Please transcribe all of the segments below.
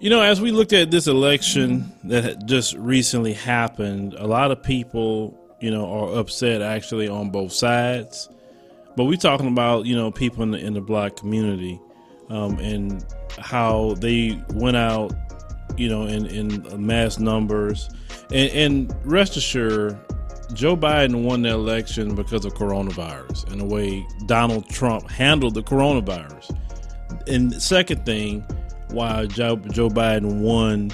You know, as we looked at this election that just recently happened, a lot of people, you know, are upset actually on both sides. But we're talking about, you know, people in the in the black community um, and how they went out, you know, in, in mass numbers. And, and rest assured, Joe Biden won the election because of coronavirus and the way Donald Trump handled the coronavirus. And second thing, why Joe, Joe Biden won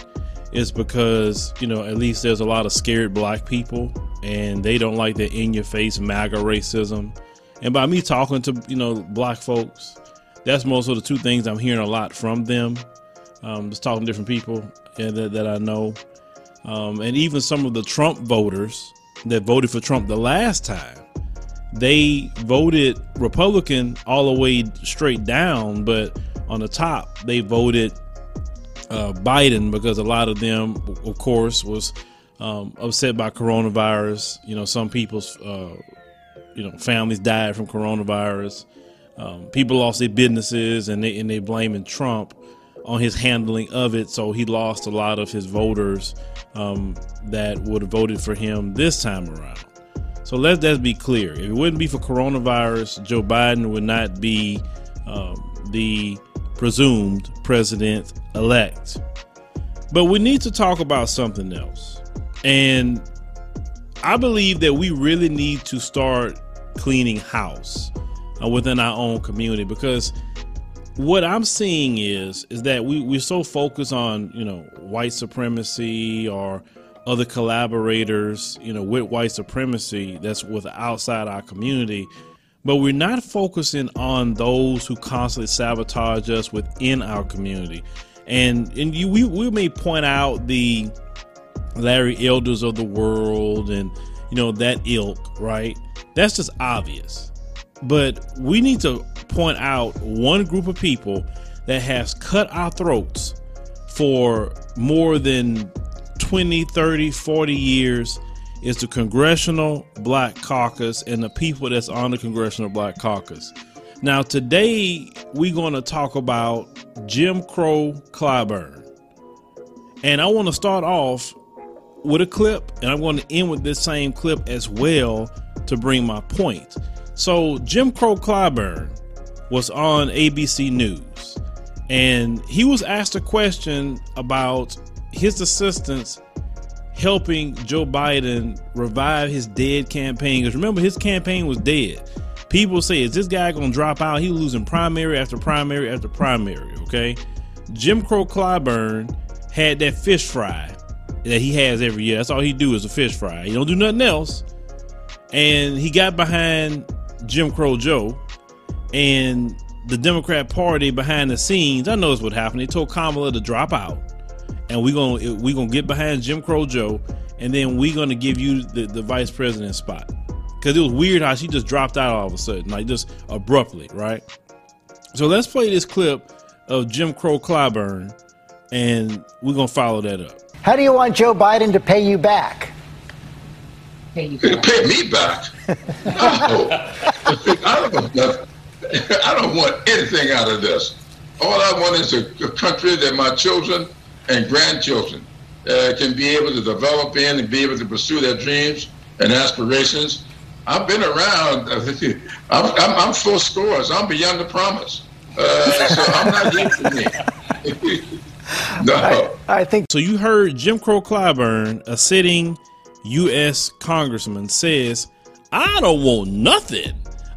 is because, you know, at least there's a lot of scared black people and they don't like the in your face MAGA racism. And by me talking to, you know, black folks, that's most of the two things I'm hearing a lot from them. Um, just talking to different people that, that I know. Um, and even some of the Trump voters that voted for Trump the last time, they voted Republican all the way straight down, but on the top, they voted uh, Biden because a lot of them, of course, was um, upset by coronavirus. You know, some people's, uh, you know, families died from coronavirus. Um, people lost their businesses, and they and they blaming Trump on his handling of it. So he lost a lot of his voters um, that would have voted for him this time around. So let that be clear. If it wouldn't be for coronavirus, Joe Biden would not be um, the presumed president elect. But we need to talk about something else. And I believe that we really need to start cleaning house uh, within our own community because what I'm seeing is is that we we're so focused on you know white supremacy or other collaborators you know with white supremacy that's with outside our community but we're not focusing on those who constantly sabotage us within our community. And and you, we, we may point out the Larry Elders of the world and you know that ilk, right? That's just obvious. But we need to point out one group of people that has cut our throats for more than 20, 30, 40 years is the Congressional Black Caucus and the people that's on the Congressional Black Caucus. Now, today we're going to talk about Jim Crow Clyburn. And I want to start off with a clip, and I'm going to end with this same clip as well to bring my point. So, Jim Crow Clyburn was on ABC News, and he was asked a question about his assistance helping Joe Biden revive his dead campaign. Because remember, his campaign was dead. People say, is this guy going to drop out? He losing primary after primary after primary, okay? Jim Crow Clyburn had that fish fry that he has every year. That's all he do is a fish fry. He don't do nothing else. And he got behind Jim Crow Joe and the Democrat Party behind the scenes. I know what happened. They told Kamala to drop out and we're gonna we gonna get behind Jim Crow Joe, and then we're gonna give you the, the vice president spot. Cause it was weird how she just dropped out all of a sudden, like just abruptly, right? So let's play this clip of Jim Crow Clyburn, and we're gonna follow that up. How do you want Joe Biden to pay you back? Pay, you back. pay me back? no. I, don't, I don't want anything out of this. All I want is a, a country that my children and grandchildren uh, can be able to develop in and be able to pursue their dreams and aspirations. I've been around. I'm, I'm, I'm full scores. I'm beyond the promise. Uh, so I'm not here for me. no. I, I, think so. You heard Jim Crow Clyburn, a sitting U.S. congressman, says, "I don't want nothing.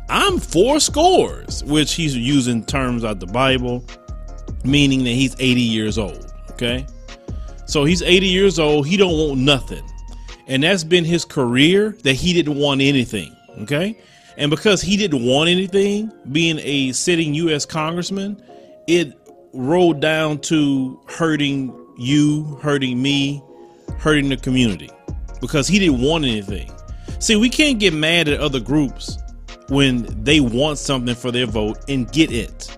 I'm four scores," which he's using terms out the Bible, meaning that he's 80 years old. Okay. So he's 80 years old. He don't want nothing. And that's been his career that he didn't want anything. Okay. And because he didn't want anything, being a sitting U.S. congressman, it rolled down to hurting you, hurting me, hurting the community because he didn't want anything. See, we can't get mad at other groups when they want something for their vote and get it.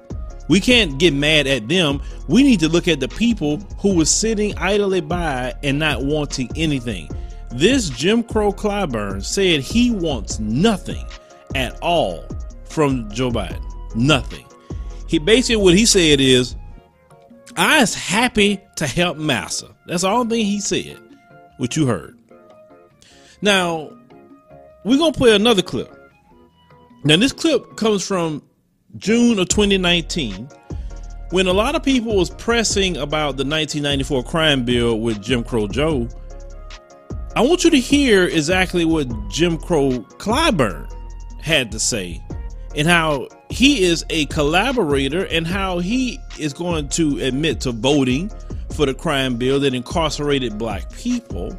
We can't get mad at them. We need to look at the people who were sitting idly by and not wanting anything. This Jim Crow Clyburn said he wants nothing at all from Joe Biden. Nothing. He basically what he said is, I is happy to help Massa. That's all thing he said, what you heard. Now, we're gonna play another clip. Now, this clip comes from June of 2019, when a lot of people was pressing about the 1994 crime bill with Jim Crow Joe. I want you to hear exactly what Jim Crow Clyburn had to say and how he is a collaborator and how he is going to admit to voting for the crime bill that incarcerated black people.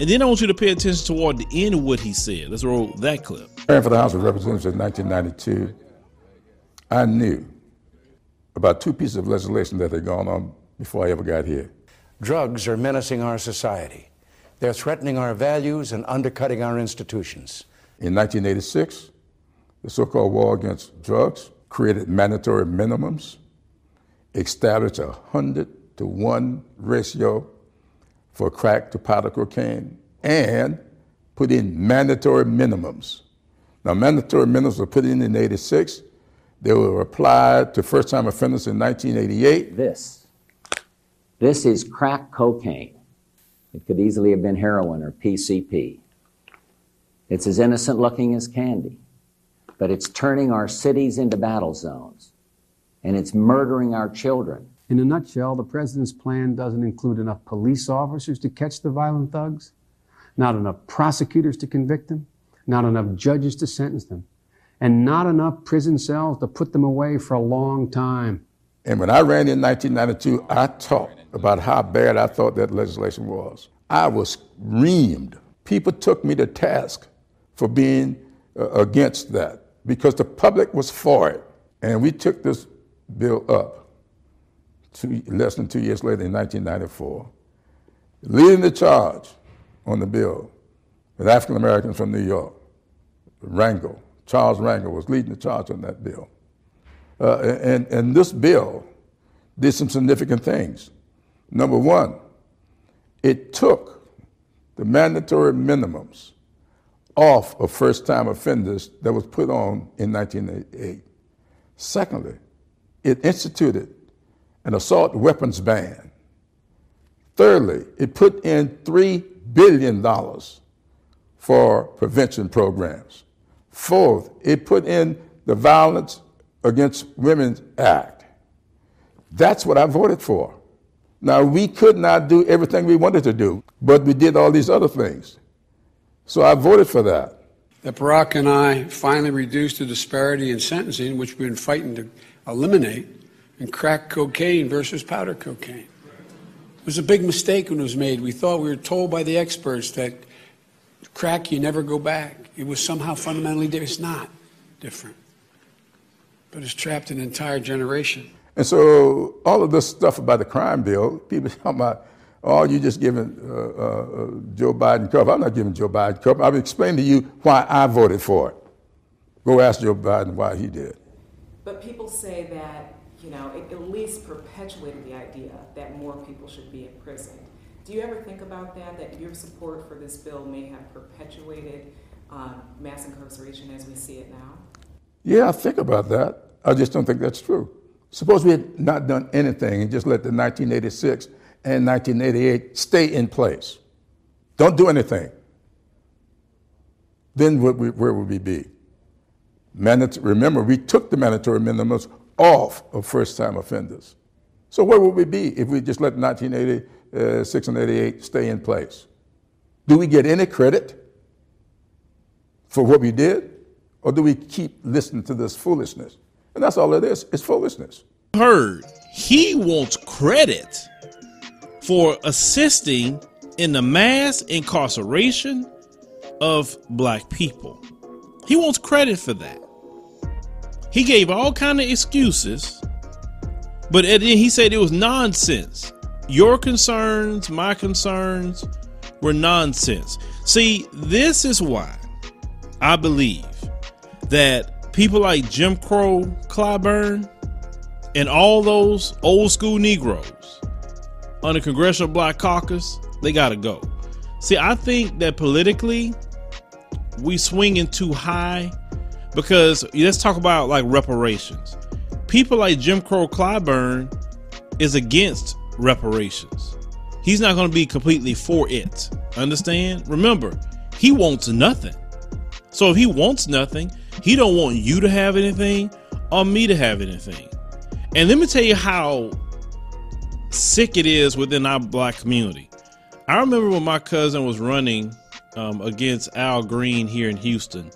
And then I want you to pay attention toward the end of what he said. Let's roll that clip. For the House of Representatives in 1992. I knew about two pieces of legislation that had gone on before I ever got here. Drugs are menacing our society. They're threatening our values and undercutting our institutions. In 1986, the so called war against drugs created mandatory minimums, established a 100 to 1 ratio for crack to powder cocaine, and put in mandatory minimums. Now, mandatory minimums were put in in 86 they were applied to first time offenders in 1988. This. This is crack cocaine. It could easily have been heroin or PCP. It's as innocent looking as candy, but it's turning our cities into battle zones and it's murdering our children. In a nutshell, the president's plan doesn't include enough police officers to catch the violent thugs, not enough prosecutors to convict them, not enough judges to sentence them and not enough prison cells to put them away for a long time. And when I ran in 1992, I talked about how bad I thought that legislation was. I was reamed. People took me to task for being uh, against that because the public was for it. And we took this bill up two, less than two years later in 1994, leading the charge on the bill with African Americans from New York, Rangel, Charles Rangel was leading the charge on that bill. Uh, and, and this bill did some significant things. Number one, it took the mandatory minimums off of first time offenders that was put on in 1988. Secondly, it instituted an assault weapons ban. Thirdly, it put in $3 billion for prevention programs. Fourth, it put in the Violence Against Women's Act. That's what I voted for. Now, we could not do everything we wanted to do, but we did all these other things. So I voted for that. That Barack and I finally reduced the disparity in sentencing, which we've been fighting to eliminate, and crack cocaine versus powder cocaine. It was a big mistake when it was made. We thought we were told by the experts that crack, you never go back it was somehow fundamentally different. It's not different, but it's trapped an entire generation. And so all of this stuff about the crime bill, people talking about, oh, you're just giving uh, uh, Joe Biden cover. I'm not giving Joe Biden cover. I've explained to you why I voted for it. Go ask Joe Biden why he did. But people say that, you know, it at least perpetuated the idea that more people should be in prison. Do you ever think about that, that your support for this bill may have perpetuated on mass incarceration as we see it now? Yeah, I think about that. I just don't think that's true. Suppose we had not done anything and just let the 1986 and 1988 stay in place. Don't do anything. Then where would we be? remember, we took the mandatory minimums off of first time offenders. So where would we be if we just let 1986 Uh, and 88 stay in place? Do we get any credit for what we did? Or do we keep listening to this foolishness? And that's all it is. It's foolishness. Heard he wants credit for assisting in the mass incarceration of black people. He wants credit for that. He gave all kind of excuses, but then he said it was nonsense. Your concerns, my concerns were nonsense. See, this is why I believe that people like Jim Crow Clyburn and all those old school Negroes on the Congressional Black Caucus, they got to go. See, I think that politically we swinging too high because let's talk about like reparations. People like Jim Crow Clyburn is against reparations. He's not going to be completely for it. Understand? Remember, he wants nothing. So if he wants nothing, he don't want you to have anything or me to have anything. And let me tell you how sick it is within our black community. I remember when my cousin was running um, against Al Green here in Houston,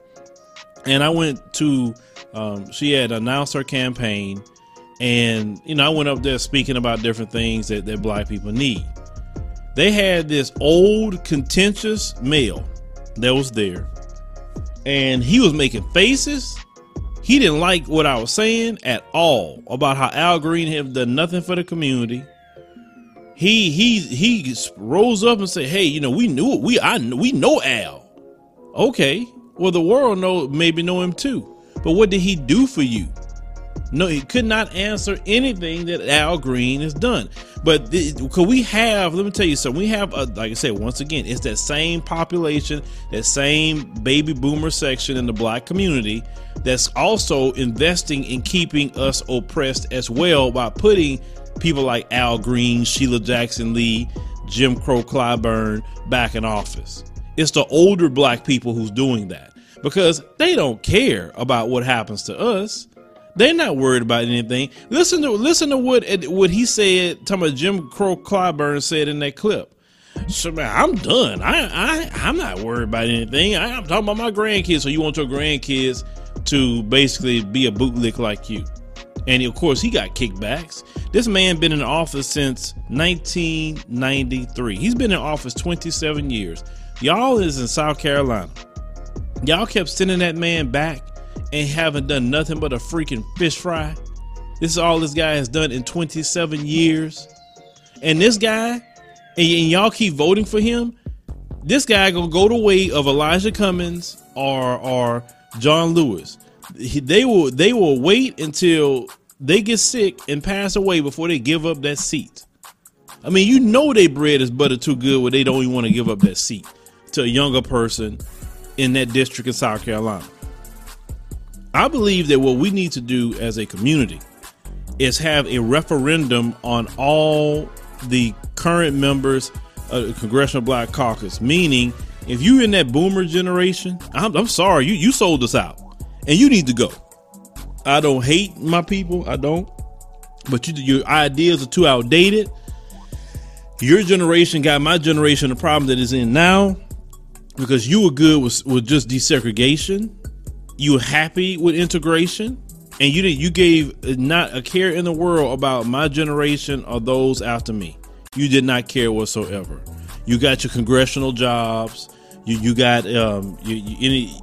and I went to. Um, she had announced her campaign, and you know I went up there speaking about different things that, that black people need. They had this old contentious male that was there, and he was making faces. He didn't like what I was saying at all about how Al Green had done nothing for the community he he he rose up and said, "Hey, you know, we knew it. We I we know Al. Okay, well, the world know maybe know him too. But what did he do for you? No, he could not answer anything that Al Green has done. But could we have? Let me tell you something. We have, a, like I said, once again, it's that same population, that same baby boomer section in the black community that's also investing in keeping us oppressed as well by putting people like Al Green, Sheila Jackson Lee, Jim Crow Clyburn back in office. It's the older black people who's doing that because they don't care about what happens to us. They're not worried about anything. Listen to listen to what what he said. Talking about Jim Crow Clyburn said in that clip. So man, I'm done. I I I'm not worried about anything. I, am talking about my grandkids. So you want your grandkids to basically be a bootlick like you? And of course, he got kickbacks. This man been in office since 1993. He's been in office 27 years. Y'all is in South Carolina. Y'all kept sending that man back and haven't done nothing but a freaking fish fry. This is all this guy has done in 27 years. And this guy, and y'all keep voting for him, this guy gonna go the way of Elijah Cummings or or John Lewis they will they will wait until they get sick and pass away before they give up that seat. I mean, you know they bread is butter too good where they don't even want to give up that seat to a younger person in that district in South Carolina. I believe that what we need to do as a community is have a referendum on all the current members of the Congressional Black Caucus. Meaning, if you're in that boomer generation, I'm, I'm sorry, you you sold us out and you need to go. I don't hate my people, I don't, but you, your ideas are too outdated. Your generation got my generation the problem that is in now because you were good with, with just desegregation. You happy with integration, and you did you gave not a care in the world about my generation or those after me. You did not care whatsoever. You got your congressional jobs. You you got um you, you, any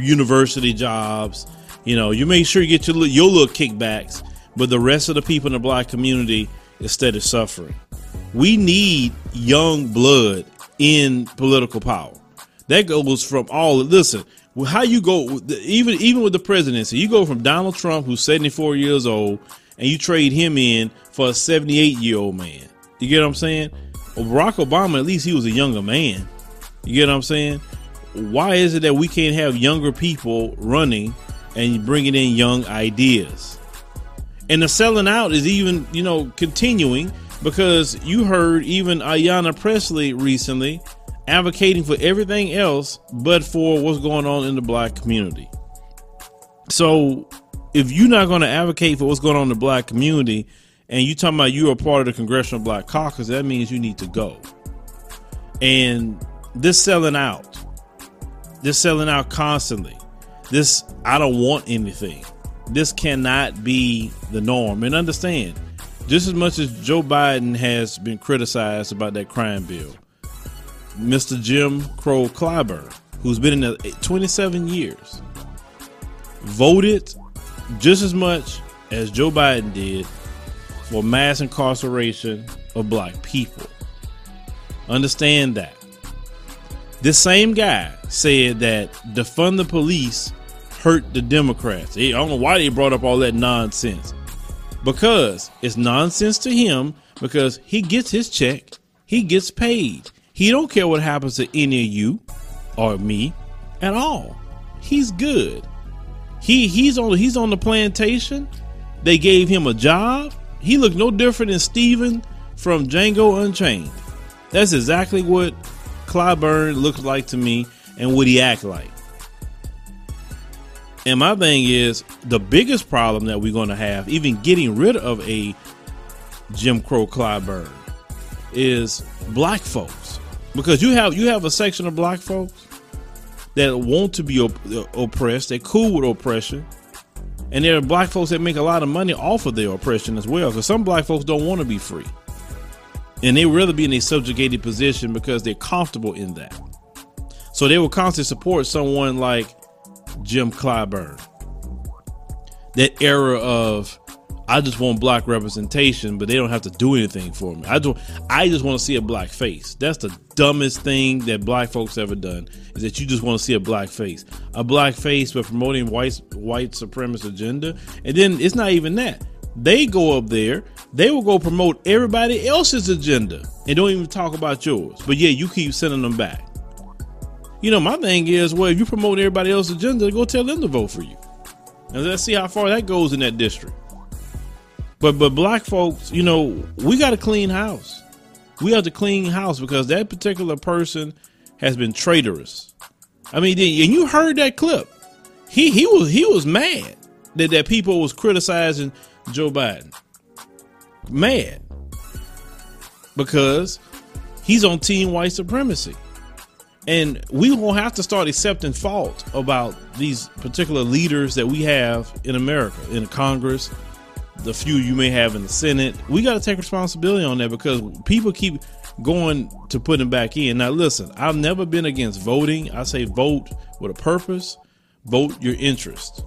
university jobs. You know, you make sure you get your your little kickbacks, but the rest of the people in the black community instead of suffering. We need young blood in political power. That goes from all. Listen, how you go even even with the presidency, you go from Donald Trump, who's seventy four years old, and you trade him in for a seventy eight year old man. You get what I'm saying? Well, Barack Obama, at least he was a younger man. You get what I'm saying? why is it that we can't have younger people running and bringing in young ideas? And the selling out is even, you know, continuing because you heard even Ayanna Pressley recently advocating for everything else but for what's going on in the black community. So if you're not going to advocate for what's going on in the black community and you talking about you're a part of the Congressional Black Caucus, that means you need to go. And this selling out they're selling out constantly. This, I don't want anything. This cannot be the norm. And understand, just as much as Joe Biden has been criticized about that crime bill, Mr. Jim Crow Clyburn, who's been in it 27 years, voted just as much as Joe Biden did for mass incarceration of black people. Understand that. This same guy said that defund the police hurt the Democrats. I don't know why they brought up all that nonsense. Because it's nonsense to him because he gets his check, he gets paid. He don't care what happens to any of you or me at all. He's good. He he's on he's on the plantation. They gave him a job. He looked no different than Stephen from Django Unchained. That's exactly what Clyburn looked like to me and what he act like. And my thing is the biggest problem that we're going to have, even getting rid of a Jim Crow Clyburn, is black folks. Because you have you have a section of black folks that want to be op- oppressed, they're cool with oppression, and there are black folks that make a lot of money off of their oppression as well. Because some black folks don't want to be free, and they rather be in a subjugated position because they're comfortable in that. So they will constantly support someone like Jim Clyburn. That era of I just want black representation, but they don't have to do anything for me. I just I just want to see a black face. That's the dumbest thing that black folks ever done is that you just want to see a black face. A black face but promoting white white supremacist agenda. And then it's not even that. They go up there, they will go promote everybody else's agenda and don't even talk about yours. But yeah, you keep sending them back. You know, my thing is, well, if you promote everybody else's agenda, go tell them to vote for you. And let's see how far that goes in that district. But but black folks, you know, we got a clean house. We have to clean house because that particular person has been traitorous. I mean, and you heard that clip. He he was he was mad that that people was criticizing Joe Biden. Mad because he's on team white supremacy. And we won't have to start accepting fault about these particular leaders that we have in America, in Congress, the few you may have in the Senate. We got to take responsibility on that because people keep going to put them back in. Now, listen, I've never been against voting. I say vote with a purpose, vote your interest.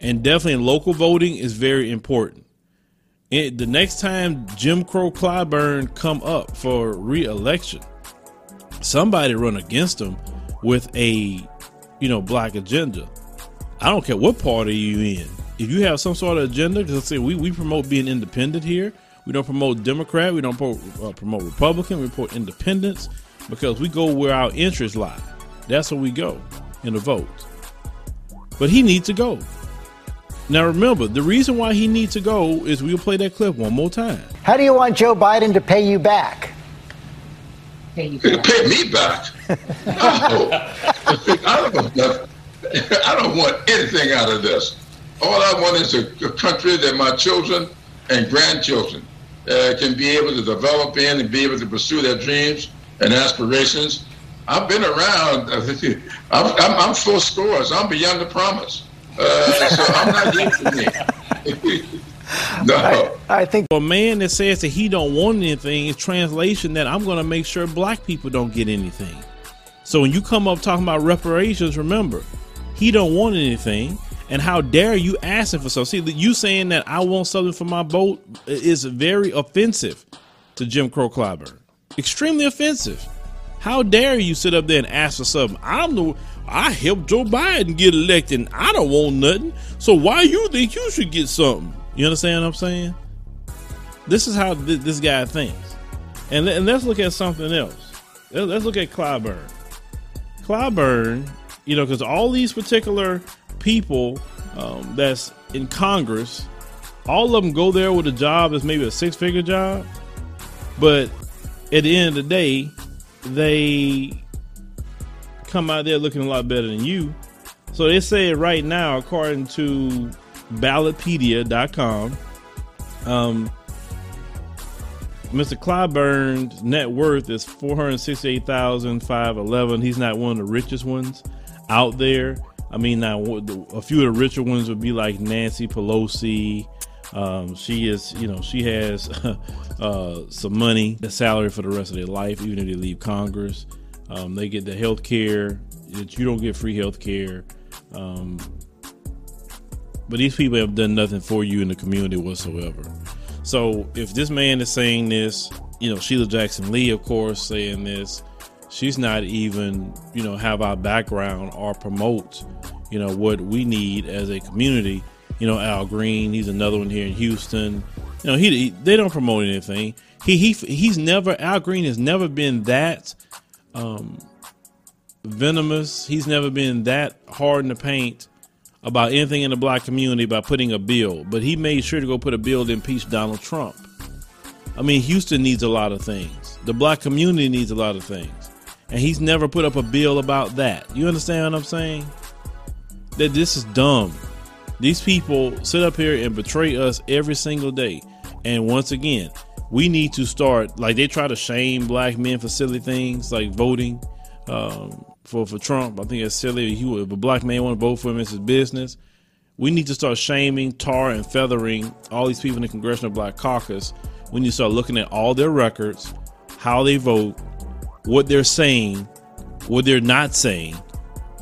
And definitely local voting is very important. the next time Jim Crow Clyburn come up for re-election, somebody run against him with a you know black agenda. I don't care what party you in. If you have some sort of agenda, because I say we, we promote being independent here. We don't promote Democrat. We don't promote, uh, promote Republican. We promote independence because we go where our interests lie. That's where we go in the vote. But he needs to go. Now remember, the reason why he needs to go is we'll play that clip one more time. How do you want Joe Biden to pay you back? pay you back. Pay me back? no. I, don't, I don't want anything out of this. All I want is a, a country that my children and grandchildren uh, can be able to develop in and be able to pursue their dreams and aspirations. I've been around. I'm, I'm, I'm full scores. I'm beyond the promise. Uh, so I'm not used me. no. I, I, think a man that says that he don't want anything is translation that I'm going to make sure black people don't get anything. So when you come up talking about reparations, remember, he don't want anything. And how dare you asking for something? See, you saying that I want something for my boat is very offensive to Jim Crow Clyburn. Extremely offensive. How dare you sit up there and ask for something? I'm the I helped Joe Biden get elected. And I don't want nothing. So why you think you should get something? You understand what I'm saying? This is how th- this guy thinks. And, and let's look at something else. Let's look at Clyburn. Clyburn, you know, because all these particular people um, that's in Congress, all of them go there with a job that's maybe a six figure job. But at the end of the day, they come out there looking a lot better than you. So they say right now, according to ballotpedia.com. Um, Mr. Clyburn's net worth is four hundred sixty-eight thousand five eleven. He's not one of the richest ones out there. I mean, now a few of the richer ones would be like Nancy Pelosi. Um, she is, you know, she has uh, some money, a salary for the rest of their life, even if they leave Congress. Um, they get the health care that you don't get free health care. Um, but these people have done nothing for you in the community whatsoever. So if this man is saying this, you know, Sheila Jackson Lee, of course, saying this, she's not even, you know, have our background or promote, you know, what we need as a community. You know, Al Green, he's another one here in Houston. You know, he, he they don't promote anything. He he he's never Al Green has never been that um venomous. He's never been that hard in the paint about anything in the black community by putting a bill, but he made sure to go put a bill to impeach Donald Trump. I mean, Houston needs a lot of things. The black community needs a lot of things. And he's never put up a bill about that. You understand what I'm saying? That this is dumb. These people sit up here and betray us every single day. And once again, we need to start like they try to shame black men for silly things like voting um, for for Trump. I think it's silly. He if a black man want to vote for him, it's his business. We need to start shaming, tar, and feathering all these people in the Congressional Black Caucus. We need to start looking at all their records, how they vote, what they're saying, what they're not saying,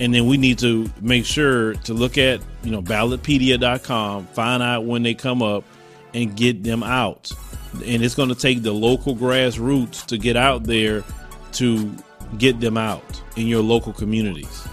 and then we need to make sure to look at you know ballotpedia.com find out when they come up and get them out. And it's going to take the local grassroots to get out there to get them out in your local communities.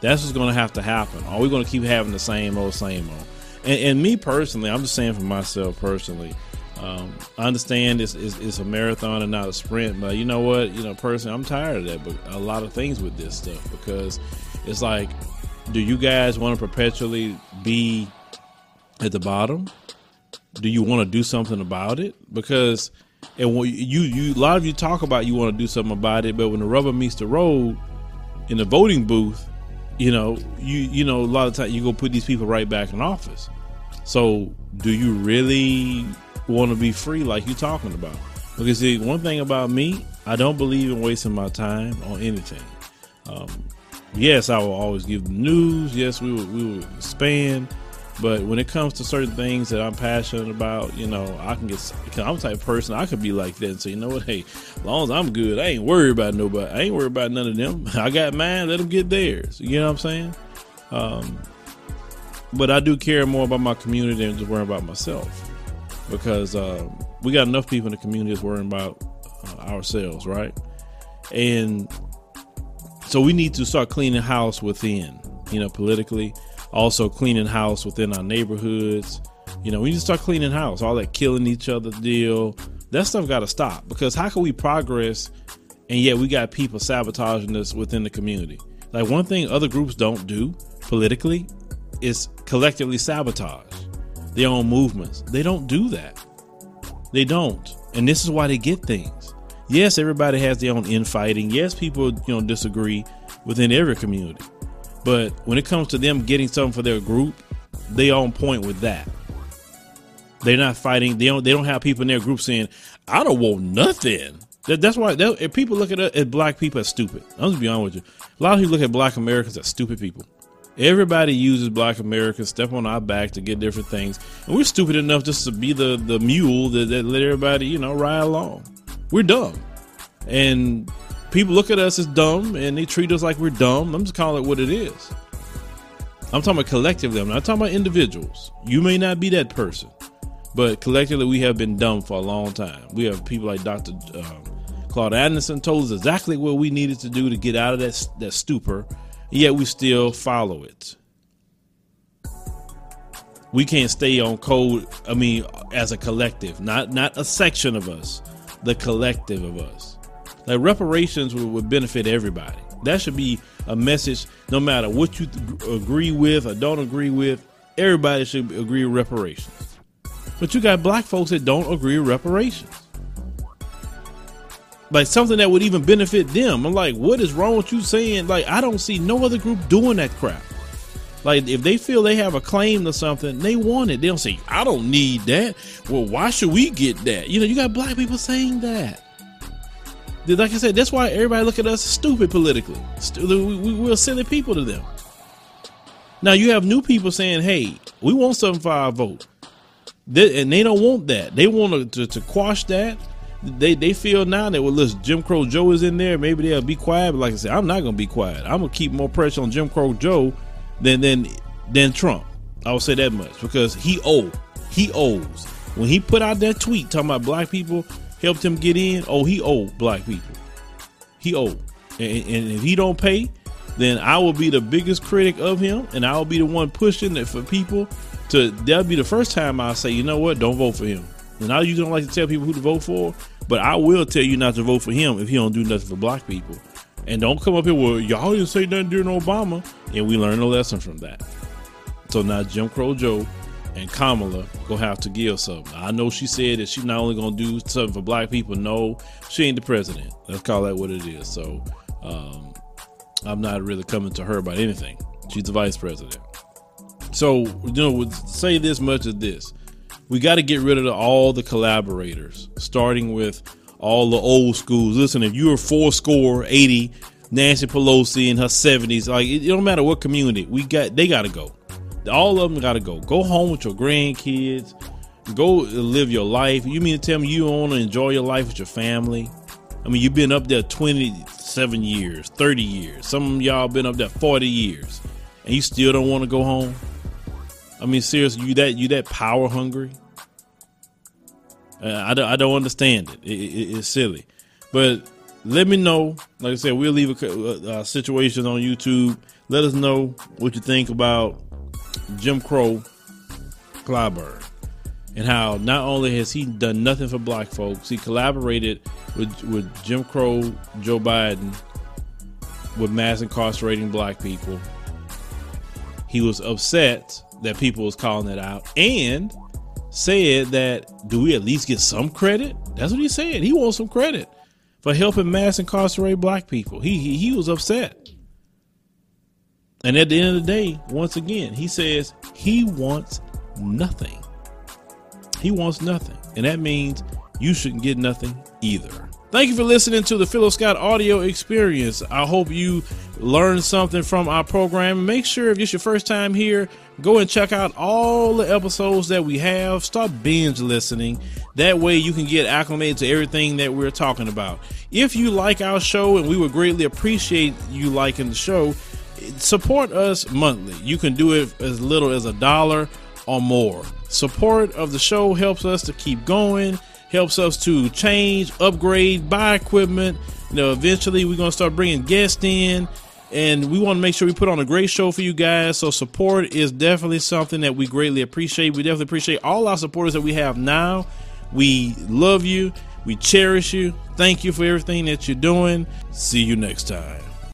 That's what's going to have to happen. Are we going to keep having the same old same old? And, and me personally i'm just saying for myself personally um, I understand it's, it's, it's, a marathon and not a sprint, but you know what? You know, personally, I'm tired of that. But a lot of things with this stuff because it's like, do you guys want to perpetually be at the bottom? Do you want to do something about it? Because and you you a lot of you talk about you want to do something about it, but when the rubber meets the road in the voting booth, you know you you know a lot of times you go put these people right back in office. So do you really want to be free like you're talking about? Because see, one thing about me, I don't believe in wasting my time on anything. Um, yes, I will always give the news. Yes, we will, we will expand. But when it comes to certain things that I'm passionate about, you know, I can get. I'm type of person I could be like that and say, you know what, hey, as long as I'm good, I ain't worried about nobody. I ain't worried about none of them. I got mine. Let them get theirs. You know what I'm saying? Um, but I do care more about my community than just worrying about myself because uh, we got enough people in the community that's worrying about uh, ourselves, right? And so we need to start cleaning house within, you know, politically. Also cleaning house within our neighborhoods. You know, we need to start cleaning house. All that killing each other deal. That stuff got to stop because how can we progress and yet we got people sabotaging us within the community? Like one thing other groups don't do politically is collectively sabotage their own movements. They don't do that. They don't. And this is why they get things. Yes, everybody has their own infighting. Yes, people you know disagree within every community. But when it comes to them getting something for their group, they on point with that. They're not fighting. They don't. They don't have people in their group saying, "I don't want nothing." That, that's why that, if people look at, at black people as stupid. I'm just be honest with you. A lot of people look at black Americans as stupid people. Everybody uses black Americans, step on our back to get different things. And we're stupid enough just to be the, the mule that, that let everybody, you know, ride along. We're dumb. And people look at us as dumb and they treat us like we're dumb. I'm just calling it what it is. I'm talking about collectively. I'm not talking about individuals. You may not be that person, but collectively we have been dumb for a long time. We have people like Dr. Um, Claude Anderson told us exactly what we needed to do to get out of that that stupor yet we still follow it. We can't stay on code. I mean, as a collective, not not a section of us, the collective of us. Like reparations would, would benefit everybody. That should be a message, no matter what you th- agree with or don't agree with. Everybody should agree with reparations. But you got black folks that don't agree with reparations like something that would even benefit them. I'm like, what is wrong with you saying? Like, I don't see no other group doing that crap. Like, if they feel they have a claim to something, they want it. They don't say, I don't need that. Well, why should we get that? You know, you got black people saying that. Like I said, that's why everybody look at us stupid politically. We're silly people to them. Now you have new people saying, "Hey, we want something for our vote," and they don't want that. They want to, to quash that they they feel now that well, listen, Jim Crow Joe is in there. Maybe they'll be quiet. But like I said, I'm not gonna be quiet. I'm gonna keep more pressure on Jim Crow Joe than than than Trump. I will say that much because he owe he owes when he put out that tweet talking about black people helped him get in. Oh, he owed black people. He owed, and, and if he don't pay, then I will be the biggest critic of him, and I will be the one pushing it for people to. That'll be the first time I say, you know what, don't vote for him. And I usually don't like to tell people who to vote for, but I will tell you not to vote for him if he don't do nothing for black people. And don't come up here, well, y'all didn't say nothing during Obama. And we learned a lesson from that. So now Jim Crow Joe and Kamala gonna have to give something. I know she said that she's not only gonna do something for black people. No, she ain't the president. Let's call that what it is. So um, I'm not really coming to her about anything. She's the vice president. So you know, say this much of this: we got to get rid of the, all the collaborators, starting with all the old schools. Listen, if you're four score eighty, Nancy Pelosi in her seventies, like it, it don't matter what community we got, they got to go all of them got to go. Go home with your grandkids. Go live your life. You mean to tell me you want to enjoy your life with your family? I mean, you've been up there 27 years, 30 years. Some of y'all been up there 40 years, and you still don't want to go home. I mean, seriously, you that you that power hungry? Uh, I, don't, I don't understand it. It, it. It's silly, but let me know. Like I said, we'll leave a, a, a situation on YouTube. Let us know what you think about Jim Crow Clyburn and how not only has he done nothing for black folks, he collaborated with, with Jim Crow Joe Biden with mass incarcerating black people. He was upset that people was calling it out and said that do we at least get some credit? That's what he said. He wants some credit for helping mass incarcerate black people. He he, he was upset. And at the end of the day, once again, he says he wants nothing. He wants nothing. And that means you shouldn't get nothing either. Thank you for listening to the Philo Scott audio experience. I hope you learned something from our program. Make sure if it's your first time here, go and check out all the episodes that we have. Start binge listening. That way you can get acclimated to everything that we're talking about. If you like our show, and we would greatly appreciate you liking the show, support us monthly. You can do it as little as a dollar or more. Support of the show helps us to keep going, helps us to change, upgrade, buy equipment. You know, eventually we're going to start bringing guests in and we want to make sure we put on a great show for you guys. So support is definitely something that we greatly appreciate. We definitely appreciate all our supporters that we have now. We love you. We cherish you. Thank you for everything that you're doing. See you next time.